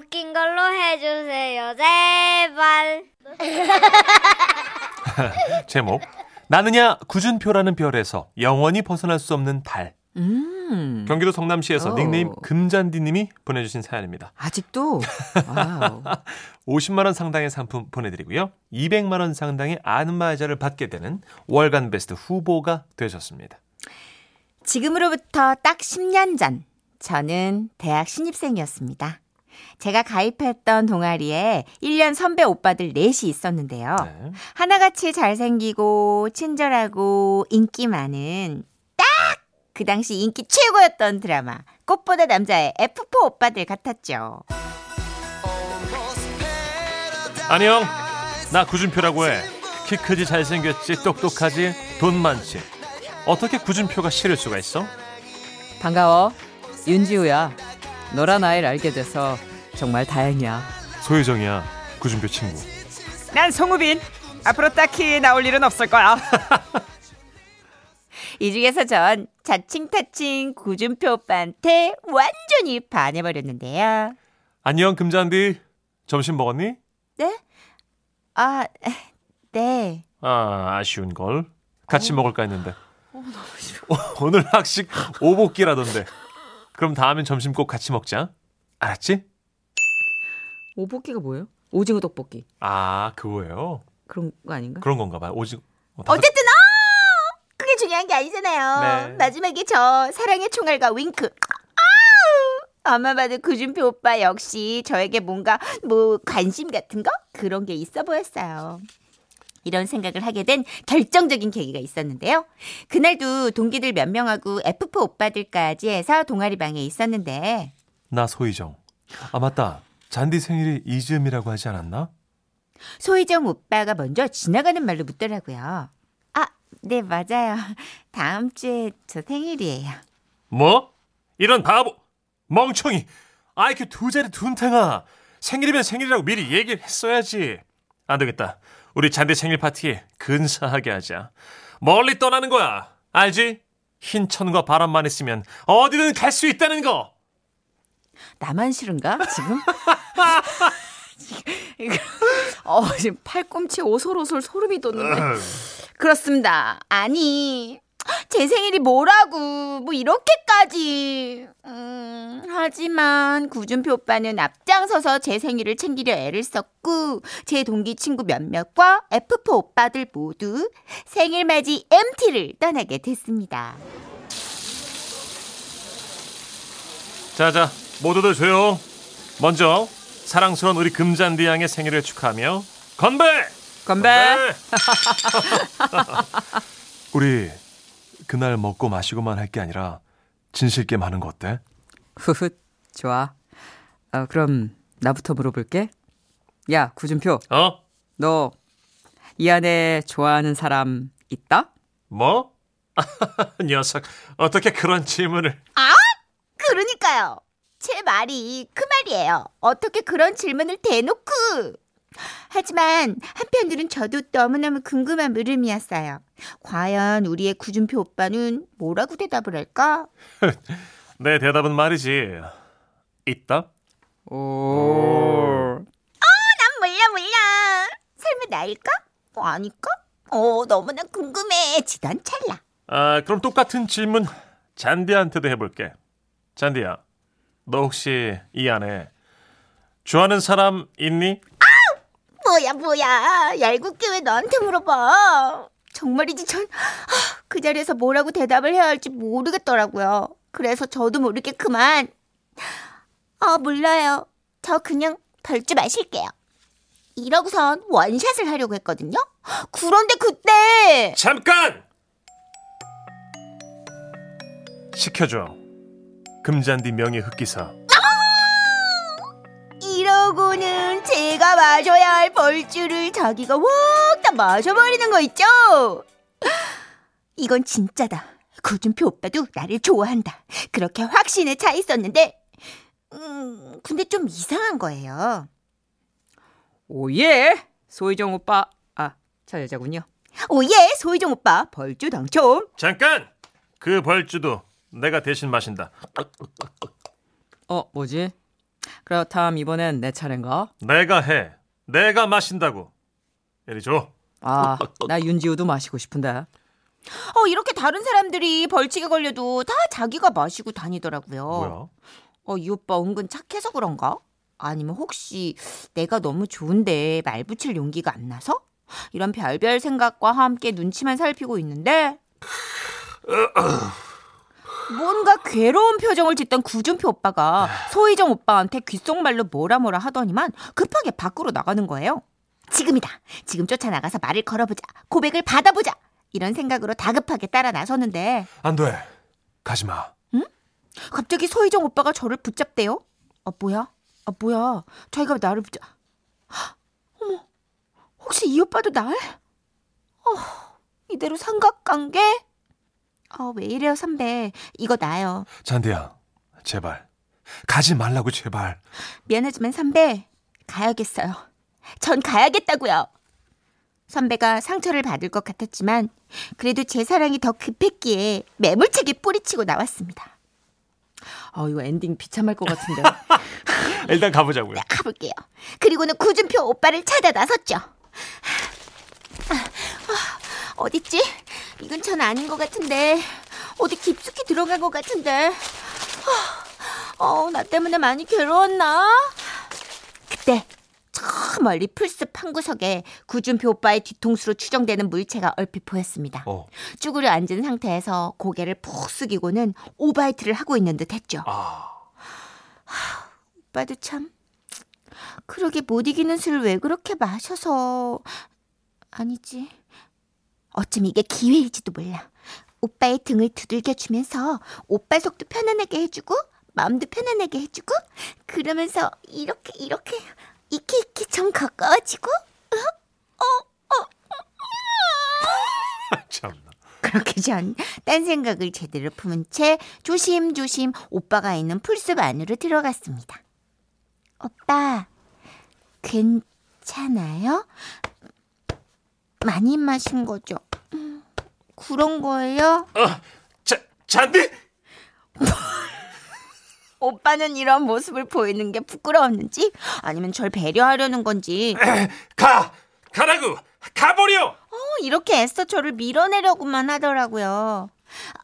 웃긴 걸로 해주세요. 제발. 제목 나는야 구준표라는 별에서 영원히 벗어날 수 없는 달. 음. 경기도 성남시에서 오. 닉네임 금잔디님이 보내주신 사연입니다. 아직도 와우. 50만 원 상당의 상품 보내드리고요. 200만 원 상당의 안마의자를 받게 되는 월간 베스트 후보가 되셨습니다. 지금으로부터 딱 10년 전 저는 대학 신입생이었습니다. 제가 가입했던 동아리에 1년 선배 오빠들 넷이 있었는데요. 네. 하나같이 잘생기고 친절하고 인기 많은 딱 그 당시 인기 최고였던 드라마 꽃보다 남자의 F4 오빠들 같았죠. 안녕. 나 구준표라고 해. 키 크지 잘생겼지 똑똑하지 돈 많지. 어떻게 구준표가 싫을 수가 있어? 반가워. 윤지우야. 너란 아이를 알게 돼서 정말 다행이야. 소유정이야. 구준표 친구. 난 송우빈. 앞으로 딱히 나올 일은 없을 거야. 이 중에서 전 자칭 타칭 구준표 오빠한테 완전히 반해버렸는데요. 안녕 금잔디. 점심 먹었니? 네? 아, 네. 아 아쉬운 걸. 같이 먹을까 했는데. 어, 오늘 학식 오복기라던데. 그럼 다음엔 점심 꼭 같이 먹자. 알았지? 오복기가 뭐예요? 오징어 떡볶이. 아 그거예요. 그런 거 아닌가? 그런 건가 봐요. 오직 어, 다섯- 어쨌든 어! 그게 중요한 게 아니잖아요. 네. 마지막에 저 사랑의 총알과 윙크. 아우! 엄마 받은 구준표 오빠 역시 저에게 뭔가 뭐 관심 같은 거 그런 게 있어 보였어요. 이런 생각을 하게 된 결정적인 계기가 있었는데요. 그날도 동기들 몇 명하고 F4 오빠들까지 해서 동아리 방에 있었는데 나 소희정. 아 맞다. 잔디 생일이 이즈음이라고 하지 않았나? 소희정 오빠가 먼저 지나가는 말로 묻더라고요. 아, 네, 맞아요. 다음 주에 저 생일이에요. 뭐? 이런 바보 멍청이 아이큐 두 자리 둔탱아 생일이면 생일이라고 미리 얘기를 했어야지 안 되겠다 우리 잔디 생일 파티에 근사하게 하자 멀리 떠나는 거야 알지? 흰 천과 바람만 있으면 어디든 갈 수 있다는 거 나만 싫은가 지금? 어 지금 팔꿈치 오솔오솔 소름이 돋는데. 그렇습니다. 아니, 제 생일이 뭐라고, 뭐 이렇게까지. 음, 하지만 구준표 오빠는 앞장서서 제 생일을 챙기려 애를 썼고, 제 동기 친구 몇몇과 F4 오빠들 모두 생일 맞이 MT를 떠나게 됐습니다. 자자 모두들 조용 먼저 사랑스러운 우리 금잔디 양의 생일을 축하하며 건배 건배. 우리 그날 먹고 마시고만 할 게 아니라 진실 게임 하는 거 어때? 후훗 좋아. 어, 그럼 나부터 물어볼게. 야 구준표, 어? 너 이 안에 좋아하는 사람 있다? 뭐? 녀석 어떻게 그런 질문을 그러니까요. 제 말이 그 말이에요. 어떻게 그런 질문을 대놓고. 하지만 한편으론 저도 너무너무 궁금한 물음이었어요. 과연 우리의 구준표 오빠는 뭐라고 대답을 할까? 내 대답은 말이지 있다? 오. 난 몰라 몰라. 설마 나일까? 뭐 아닐까? 어 너무나 궁금해. 지단 찰나. 아 그럼 똑같은 질문 잔디한테도 해볼게 잔디야 너 혹시 이 안에 좋아하는 사람 있니? 뭐야 뭐야. 얄궂게 왜 나한테 물어봐. 정말이지 전 그 자리에서 뭐라고 대답을 해야 할지 모르겠더라고요. 그래서 저도 모르게 그만. 아 몰라요. 저 그냥 벌주 마실게요. 이러고선 원샷을 하려고 했거든요. 그런데 그때 잠깐! 시켜줘 금잔디 명예 흑기사 이러고는 제가 마셔야 할 벌주를 자기가 확다 마셔버리는 거 있죠? 이건 진짜다. 구준표 오빠도 나를 좋아한다. 그렇게 확신에 차 있었는데, 음, 근데 좀 이상한 거예요. 오예. 소희정 오빠. 아, 저 여자군요. 오예, 소희정 오빠 벌주 당첨. 잠깐! 그 벌주도 내가 대신 마신다 어, 뭐지? 그렇다면 이번엔 내 차례인가? 내가 해. 내가 마신다고. 이리 줘. 아, 나 윤지우도 마시고 싶은데. 어, 이렇게 다른 사람들이 벌칙에 걸려도 다 자기가 마시고 다니더라고요. 뭐야? 어, 이 오빠 은근 착해서 그런가? 아니면 혹시 내가 너무 좋은데 말 붙일 용기가 안 나서? 이런 별별 생각과 함께 눈치만 살피고 있는데 뭔가 괴로운 표정을 짓던 구준표 오빠가 소희정 오빠한테 귓속말로 뭐라 뭐라 하더니만 급하게 밖으로 나가는 거예요. 지금이다. 지금 쫓아나가서 말을 걸어보자. 고백을 받아보자. 이런 생각으로 다급하게 따라 나섰는데 안 돼. 가지 마. 갑자기 소희정 오빠가 저를 붙잡대요. 아 뭐야? 아 뭐야? 자기가 나를 붙잡. 헉, 어머, 혹시 이 오빠도 날? 어, 이대로 삼각관계? 아왜 이래요 선배? 이거 나요. 잔디야, 제발. 가지 말라고 제발. 미안하지만 선배 가야겠어요. 전 가야겠다고요. 선배가 상처를 받을 것 같았지만 그래도 제 사랑이 더 급했기에 매몰차게 뿌리치고 나왔습니다. 아, 이거 엔딩 비참할 것 같은데. 일단 가보자고요. 가볼게요. 그리고는 구준표 오빠를 찾아 나섰죠. 아, 아, 어딨지? 이 근처는 아닌 것 같은데 어디 깊숙이 들어간 것 같은데 아, 어, 나 때문에 많이 괴로웠나? 그때 저 멀리 풀숲 한 구석에 구준표 오빠의 뒤통수로 추정되는 물체가 얼핏 보였습니다. 어. 쭈그려 앉은 상태에서 고개를 푹 숙이고는 오바이트를 하고 있는 듯 했죠. 아, 오빠도 참 그러게 못 이기는 술을 왜 그렇게 마셔서 아니지 어쩜 이게 기회일지도 몰라 오빠의 등을 두들겨 주면서 오빠 속도 편안하게 해주고 마음도 편안하게 해주고 그러면서 이렇게 이렇게 이렇게 이렇게 좀 가까워지고 참나. 그렇게 전 딴 생각을 제대로 품은 채 조심조심 오빠가 있는 풀숲 안으로 들어갔습니다. 오빠, 괜찮아요? 많이 마신 거죠? 음, 그런 거예요? 어, 자, 잔디? 오빠는 이런 모습을 보이는 게 부끄러웠는지 아니면 절 배려하려는 건지 가! 가라고! 가버려! 어, 이렇게 애써 저를 밀어내려고만 하더라고요.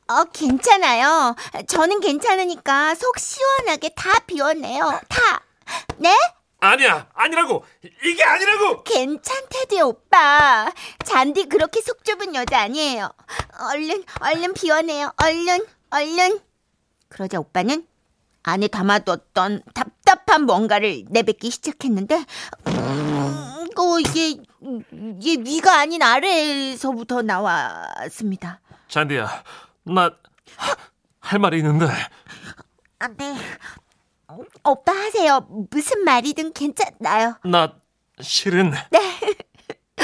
어, 괜찮아요. 저는 괜찮으니까 속 시원하게 다 비워내요. 다. 네? 아니야, 아니라고! 이게 아니라고! 괜찮대도 오빠. 잔디 그렇게 속 좁은 여자 아니에요. 얼른, 얼른 비워내요. 얼른, 얼른. 그러자 오빠는 안에 담아뒀던 답답한 뭔가를 내뱉기 시작했는데, 음, 어, 이게, 이게 위가 아닌 아래에서부터 나왔습니다. 잔디야, 나 할 말이 있는데. 안 돼. 오빠 하세요. 무슨 말이든 괜찮아요. 나 실은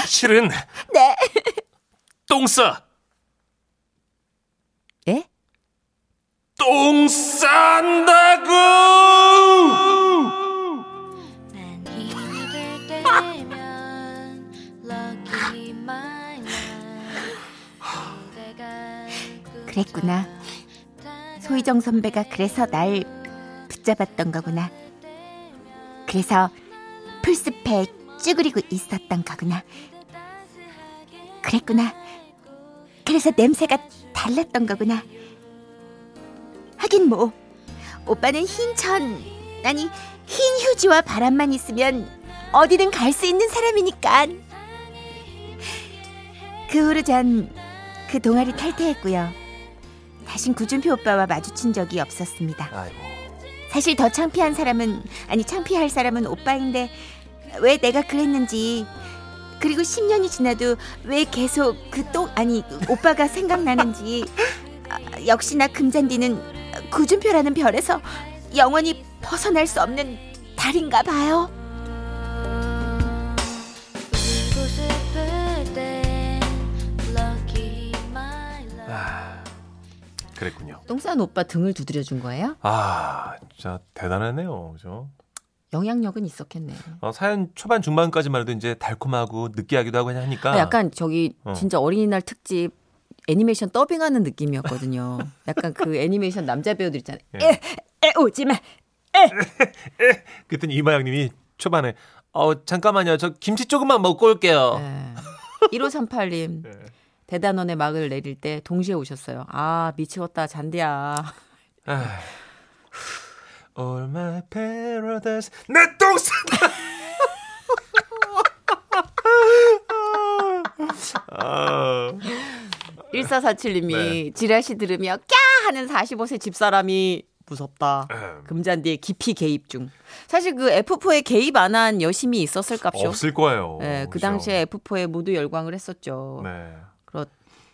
실은 네. 똥 싸. 예? 똥 싼다고! 그랬구나. 소희정 선배가 그래서 날 붙잡았던 거구나. 그래서 풀숲에 쭈그리고 있었던 거구나. 그랬구나. 그래서 냄새가 달랐던 거구나. 하긴 뭐 오빠는 흰 천, 아니 흰 휴지와 바람만 있으면 어디든 갈 수 있는 사람이니까. 그 후로 전 그 동아리 탈퇴했고요. 다신 구준표 오빠와 마주친 적이 없었습니다. 아이고. 사실 더 창피한 사람은 아니 창피할 사람은 오빠인데 왜 내가 그랬는지 그리고 10년이 지나도 왜 계속 그 똥 아니 오빠가 생각나는지 아, 역시나 금잔디는 구준표라는 별에서 영원히 벗어날 수 없는 달인가 봐요. 그랬군요. 똥싼 오빠 등을 두드려 준 거예요? 아, 진짜 대단하네요. 그죠? 영향력은 있었겠네. 어, 사연 초반 중반까지만 해도 이제 달콤하고 느끼하기도 하고 하니까 아, 약간 저기 어. 진짜 어린이날 특집 애니메이션 더빙하는 느낌이었거든요. 약간 그 애니메이션 남자 배우들 있잖아요. 예. 에, 오지마 그랬더니 이마영 님이 초반에 어 잠깐만요 저 김치 조금만 먹고 올게요. 네. 1538님. 대단원의 막을 내릴 때 동시에 오셨어요. 아, 미치겠다, 잔디야. 아. All my paradise 내 똥 싸다. 아. 1447님이 네. 지라시 들으며 꺄 하는 45세 집사람이 무섭다. 음. 금잔디에 깊이 개입 중. 사실 그 F4에 개입 안 한 여심이 있었을 값죠. 없을 거예요. 네, 그 그죠? 당시에 F4에 모두 열광을 했었죠. 네.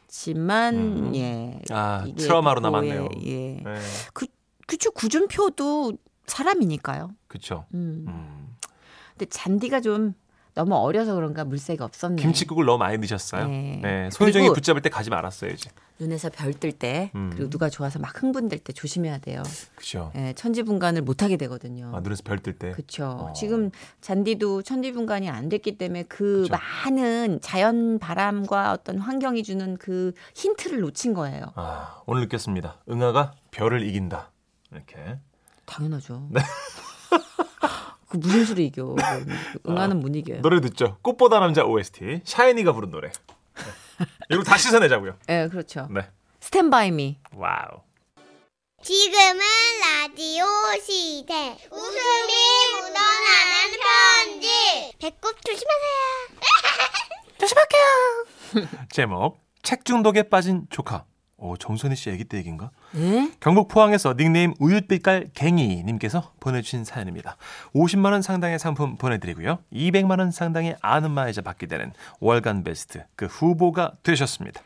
그렇지만 음. 예. 아 트라우마로 F4에, 남았네요. 예. 네. 그 그쵸 구준표도 사람이니까요. 그쵸. 음. 음. 근데 잔디가 좀 너무 어려서 그런가 물색이 없었네. 김치국을 너무 많이 드셨어요. 네. 네. 그리고- 붙잡을 때 가지 말았어야지. 눈에서 별 뜰 때, 음. 그리고 누가 좋아서 막 흥분될 때 조심해야 돼요. 그죠. 예, 천지분간을 못 하게 되거든요. 아, 눈에서 별 뜰 때. 그렇죠. 어. 지금 잔디도 천지분간이 안 됐기 때문에 그 그쵸. 많은 자연 바람과 어떤 환경이 주는 그 힌트를 놓친 거예요. 아, 오늘 느꼈습니다. 응아가 별을 이긴다. 이렇게. 당연하죠. 그 무슨 수로 이겨? 응아는 못 이겨요. 노래 듣죠. 꽃보다 남자 OST. 샤이니가 부른 노래. 네. 이거 다 씻어내자고요. 예, 그렇죠. 네. Stand By Me. 와우. 지금은 라디오 시대. 웃음이 묻어나는 편지. 배꼽 조심하세요. 제목 책 중독에 빠진 조카. 오, 정선희 씨 아기 때 얘기인가? 예? 경북 포항에서 닉네임 우윳빛깔 갱이 님께서 보내주신 사연입니다. 50만 원 상당의 상품 보내드리고요. 200만 원 상당의 아는마이자 받게 되는 월간 베스트 그 후보가 되셨습니다.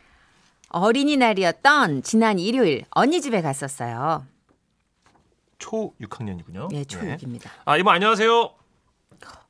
어린이날이었던 지난 일요일 언니 집에 갔었어요. 초 6학년이군요. 예, 초육입니다. 아 이모 안녕하세요.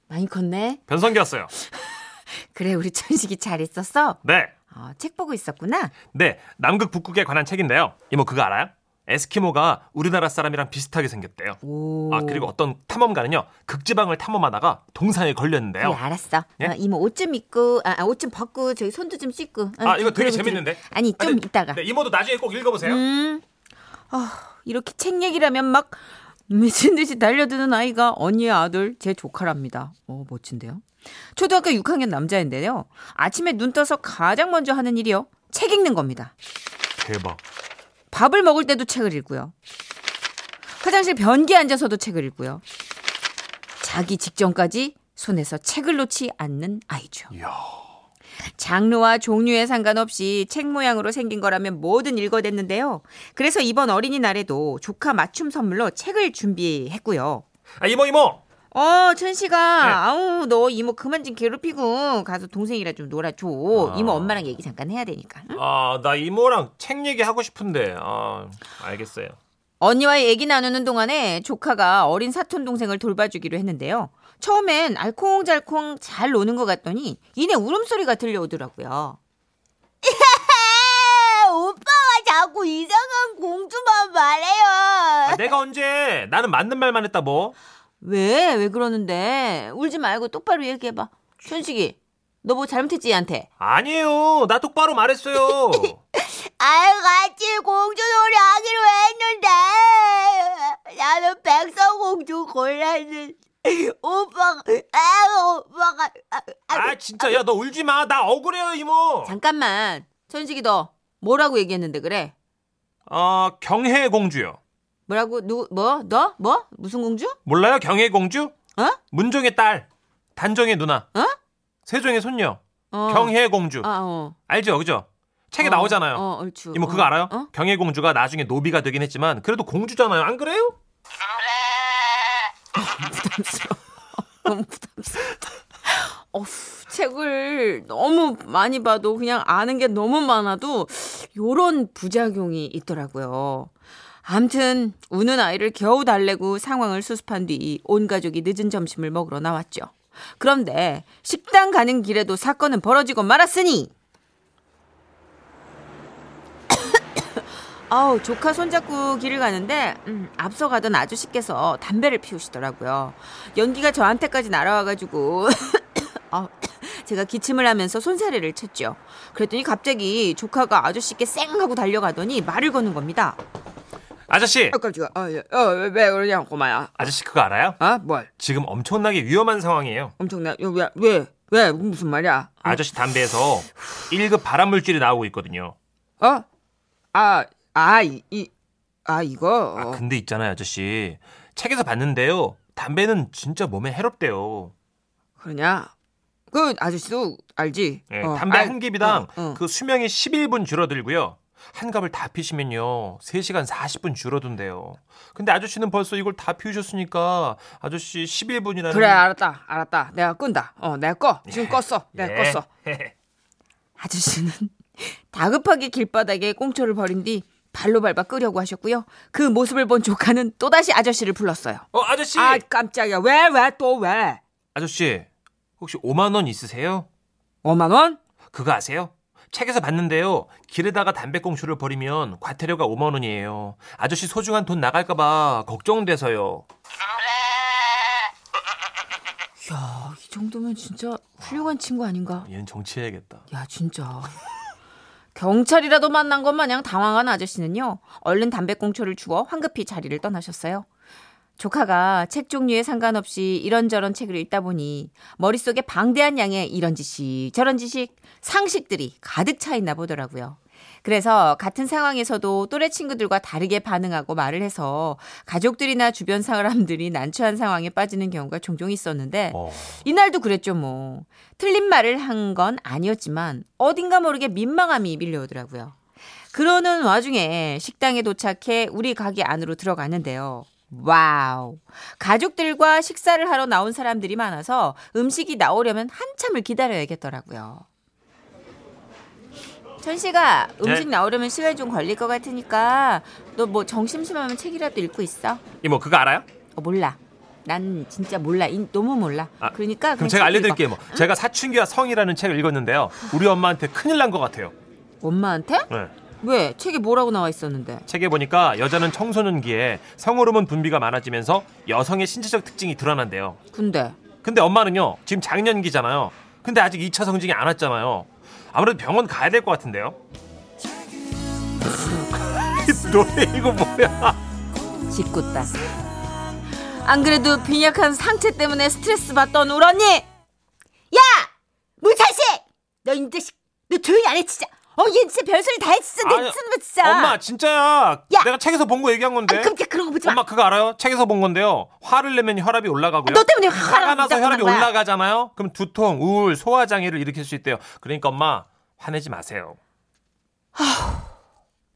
많이 컸네. 변성기 왔어요. 그래, 우리 천식이 잘 있었어? 네, 어, 책 보고 있었구나. 네 남극 북극에 관한 책인데요. 이모 그거 알아요? 에스키모가 우리나라 사람이랑 비슷하게 생겼대요. 오. 아 그리고 어떤 탐험가는요 극지방을 탐험하다가 동상에 걸렸는데요. 그래, 알았어. 예? 어, 이모 옷 좀 입고, 아, 아, 옷좀 벗고, 저기 손도 좀 씻고. 어, 아 이거 되게 재밌는데. 좀- 아니, 아, 좀 네, 이따가. 네, 이모도 나중에 꼭 읽어보세요. 음. 아, 이렇게 책 얘기라면 막 미친 듯이 달려드는 아이가 언니의 아들, 제 조카랍니다. 어, 멋진데요? 초등학교 6학년 남자인데요. 아침에 눈 떠서 가장 먼저 하는 일이요. 책 읽는 겁니다. 대박. 밥을 먹을 때도 책을 읽고요. 화장실 변기에 앉아서도 책을 읽고요. 자기 직전까지 손에서 책을 놓지 않는 아이죠. 이야. 장르와 종류에 상관없이 책 모양으로 생긴 거라면 뭐든 읽어댔는데요. 그래서 이번 어린이날에도 조카 맞춤 선물로 책을 준비했고요. 아 이모 이모. 어, 천식아. 네. 아우, 너 이모 그만 좀 괴롭히고 가서 동생이랑 좀 놀아줘. 아. 이모 엄마랑 얘기 잠깐 해야 되니까. 응? 아 나 이모랑 책 얘기 하고 싶은데. 아 알겠어요. 언니와 얘기 나누는 동안에 조카가 어린 사촌 동생을 돌봐주기로 했는데요. 처음엔 알콩달콩 잘 노는 것 같더니 이내 울음소리가 들려오더라고요. 오빠가 자꾸 이상한 공주만 말해요. 아, 내가 언제? 나는 맞는 말만 했다 뭐. 왜? 왜 그러는데? 울지 말고 똑바로 얘기해봐. 현식이, 너 뭐 잘못했지, 얘한테? 아니에요. 나 똑바로 말했어요. 아유 같이 공주 놀이 하기로 했는데 나는 백설공주 골랐는데 오빠가 아 오빠가 아, 아, 아 진짜 야 너 울지 마. 나 억울해요 이모. 잠깐만. 천식이 너 뭐라고 얘기했는데 그래? 어 경혜 공주요. 뭐라고? 누, 뭐? 너? 뭐? 무슨 공주? 몰라요 경혜 공주? 어? 문종의 딸, 단종의 누나, 어? 세종의 손녀, 어. 경혜 공주. 아, 어. 알죠, 그죠? 책에 어, 나오잖아요. 어, 얼추. 이모 그거 어. 알아요? 어? 경혜 공주가 나중에 노비가 되긴 했지만 그래도 공주잖아요. 안 그래요? 너무 부담스럽다. 어후, 책을 너무 많이 봐도 그냥 아는 게 너무 많아도 요런 부작용이 있더라고요. 암튼 우는 아이를 겨우 달래고 상황을 수습한 뒤 온 가족이 늦은 점심을 먹으러 나왔죠. 그런데 식당 가는 길에도 사건은 벌어지고 말았으니 아우 조카 손잡고 길을 가는데 음, 앞서 가던 아저씨께서 담배를 피우시더라고요. 연기가 저한테까지 날아와가지고 아, 제가 기침을 하면서 손사래를 쳤죠. 그랬더니 갑자기 조카가 아저씨께 쌩 하고 달려가더니 말을 거는 겁니다. 아저씨, 아, 깜짝이야. 어, 예. 어, 왜, 왜 그러냐, 꼬마야. 아저씨 그거 알아요? 아, 뭘? 지금 엄청나게 위험한 상황이에요. 엄청나. 요, 왜, 왜, 왜, 무슨 말이야? 아저씨 담배에서 1급 발암물질이 나오고 있거든요. 어? 아, 아, 이, 이, 아, 이거. 아, 근데 있잖아요, 아저씨. 책에서 봤는데요. 담배는 진짜 몸에 해롭대요. 그러냐? 그 아저씨도 알지? 예, 어, 담배 알- 한 깁이당 어, 어. 그 수명이 11분 줄어들고요. 한 갑을 다 피시면요. 3시간 40분 줄어든대요. 근데 아저씨는 벌써 이걸 다 피우셨으니까 아저씨 11분이라는 그래, 알았다, 알았다. 내가 끈다. 어, 내가 꺼. 지금 껐어. 예. 내가 껐어. 아저씨는 다급하게 길바닥에 꽁초를 버린 뒤 발로 밟아 끄려고 하셨고요. 그 모습을 본 조카는 또다시 아저씨를 불렀어요. 어, 아저씨. 아, 깜짝이야. 왜, 왜, 또 왜? 아저씨. 혹시 5만 원 있으세요? 5만 원? 그거 아세요? 책에서 봤는데요. 길에다가 담배꽁초를 버리면 과태료가 5만 원이에요. 아저씨 소중한 돈 나갈까 봐 걱정돼서요. 야, 이 정도면 진짜 훌륭한 친구 아닌가? 얘는 정치해야겠다. 야, 진짜. 경찰이라도 만난 것 마냥 당황한 아저씨는요, 얼른 담배꽁초를 주워 황급히 자리를 떠나셨어요. 조카가 책 종류에 상관없이 이런저런 책을 읽다 보니 머릿속에 방대한 양의 이런 지식, 저런 지식, 상식들이 가득 차 있나 보더라고요. 그래서 같은 상황에서도 또래 친구들과 다르게 반응하고 말을 해서 가족들이나 주변 사람들이 난처한 상황에 빠지는 경우가 종종 있었는데 어. 이날도 그랬죠, 뭐. 틀린 말을 한 건 아니었지만 어딘가 모르게 민망함이 밀려오더라고요. 그러는 와중에 식당에 도착해 우리 가게 안으로 들어갔는데요. 와우. 가족들과 식사를 하러 나온 사람들이 많아서 음식이 나오려면 한참을 기다려야겠더라고요. 천 씨가 음식 네. 나오려면 시간이 좀 걸릴 것 같으니까 너 뭐 정 심심하면 책이라도 읽고 있어? 이모 그거 알아요? 어, 몰라. 난 진짜 몰라. 인- 너무 몰라. 아, 그러니까 그럼 제가 책 알려드릴게요. 뭐. 제가 사춘기와 성이라는 책을 읽었는데요. 우리 엄마한테 큰일 난 것 같아요. 엄마한테? 네. 왜? 책에 뭐라고 나와 있었는데? 책에 보니까 여자는 청소년기에 성호르몬 분비가 많아지면서 여성의 신체적 특징이 드러난대요. 근데 근데 엄마는요, 지금 장년기잖아요. 근데 아직 2차 성징이 안 왔잖아요. 아무래도 병원 가야 될 것 같은데요. 이 노래 이거 뭐야? 짓궂다. 안 그래도 빈약한 상체 때문에 스트레스 받던 우리 언니! 야! 문찬씨! 너이 자식, 너 조용히 안 해, 진짜. 어, 얘 진짜 별소리 다 했어. 내 아니, 진짜 진짜. 엄마 진짜야. 야! 내가 책에서 본 거 얘기한 건데. 아, 깜짝 그런 거 보지 마. 엄마 그거 알아요? 책에서 본 건데요. 화를 내면 혈압이 올라가고요. 너 때문에 화가 나서 혈압이 거야. 올라가잖아요. 그럼 두통, 우울, 소화 장애를 일으킬 수 있대요. 그러니까 엄마 화내지 마세요.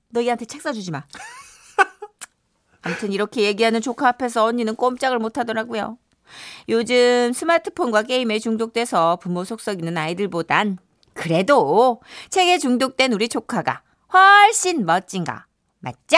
너 얘한테 책 사주지 마. 아무튼 이렇게 얘기하는 조카 앞에서 언니는 꼼짝을 못 하더라고요. 요즘 스마트폰과 게임에 중독돼서 부모 속썩이는 아이들보단 그래도 책에 중독된 우리 조카가 훨씬 멋진가. 맞죠?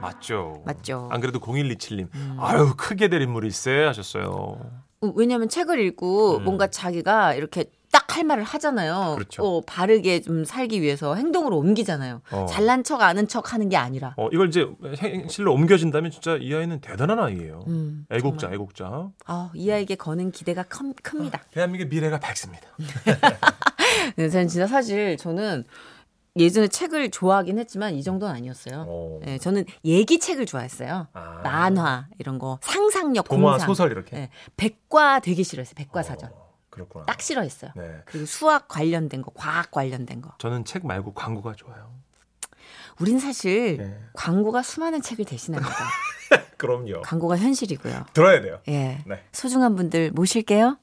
맞죠. 맞죠. 안 그래도 0127님, 아유 크게 될 인물이 있어요 하셨어요. 어, 왜냐면 책을 읽고 음. 뭔가 자기가 이렇게 딱 할 말을 하잖아요. 그렇죠. 어, 바르게 좀 살기 위해서 행동으로 옮기잖아요. 어. 잘난 척 아는 척 하는 게 아니라. 어 이걸 이제 현실로 옮겨진다면 진짜 이 아이는 대단한 아이예요. 음, 애국자, 정말. 애국자. 아, 이 아이에게 거는 기대가 큼, 큽니다. 대한민국의 미래가 밝습니다. 네, 저는 진짜 사실 저는 예전에 책을 좋아하긴 했지만 이 정도는 아니었어요. 오. 네, 저는 얘기 책을 좋아했어요. 아. 만화 이런 거 상상력 동화, 공상. 소설 이렇게. 네, 백과 되게 싫어했어요. 백과사전. 어, 그렇구나. 딱 싫어했어요. 네. 그리고 수학 관련된 거, 과학 관련된 거. 저는 책 말고 광고가 좋아요. 우린 사실 네. 광고가 수많은 책을 대신합니다. 그럼요. 광고가 현실이고요. 들어야 돼요. 예. 네. 소중한 분들 모실게요.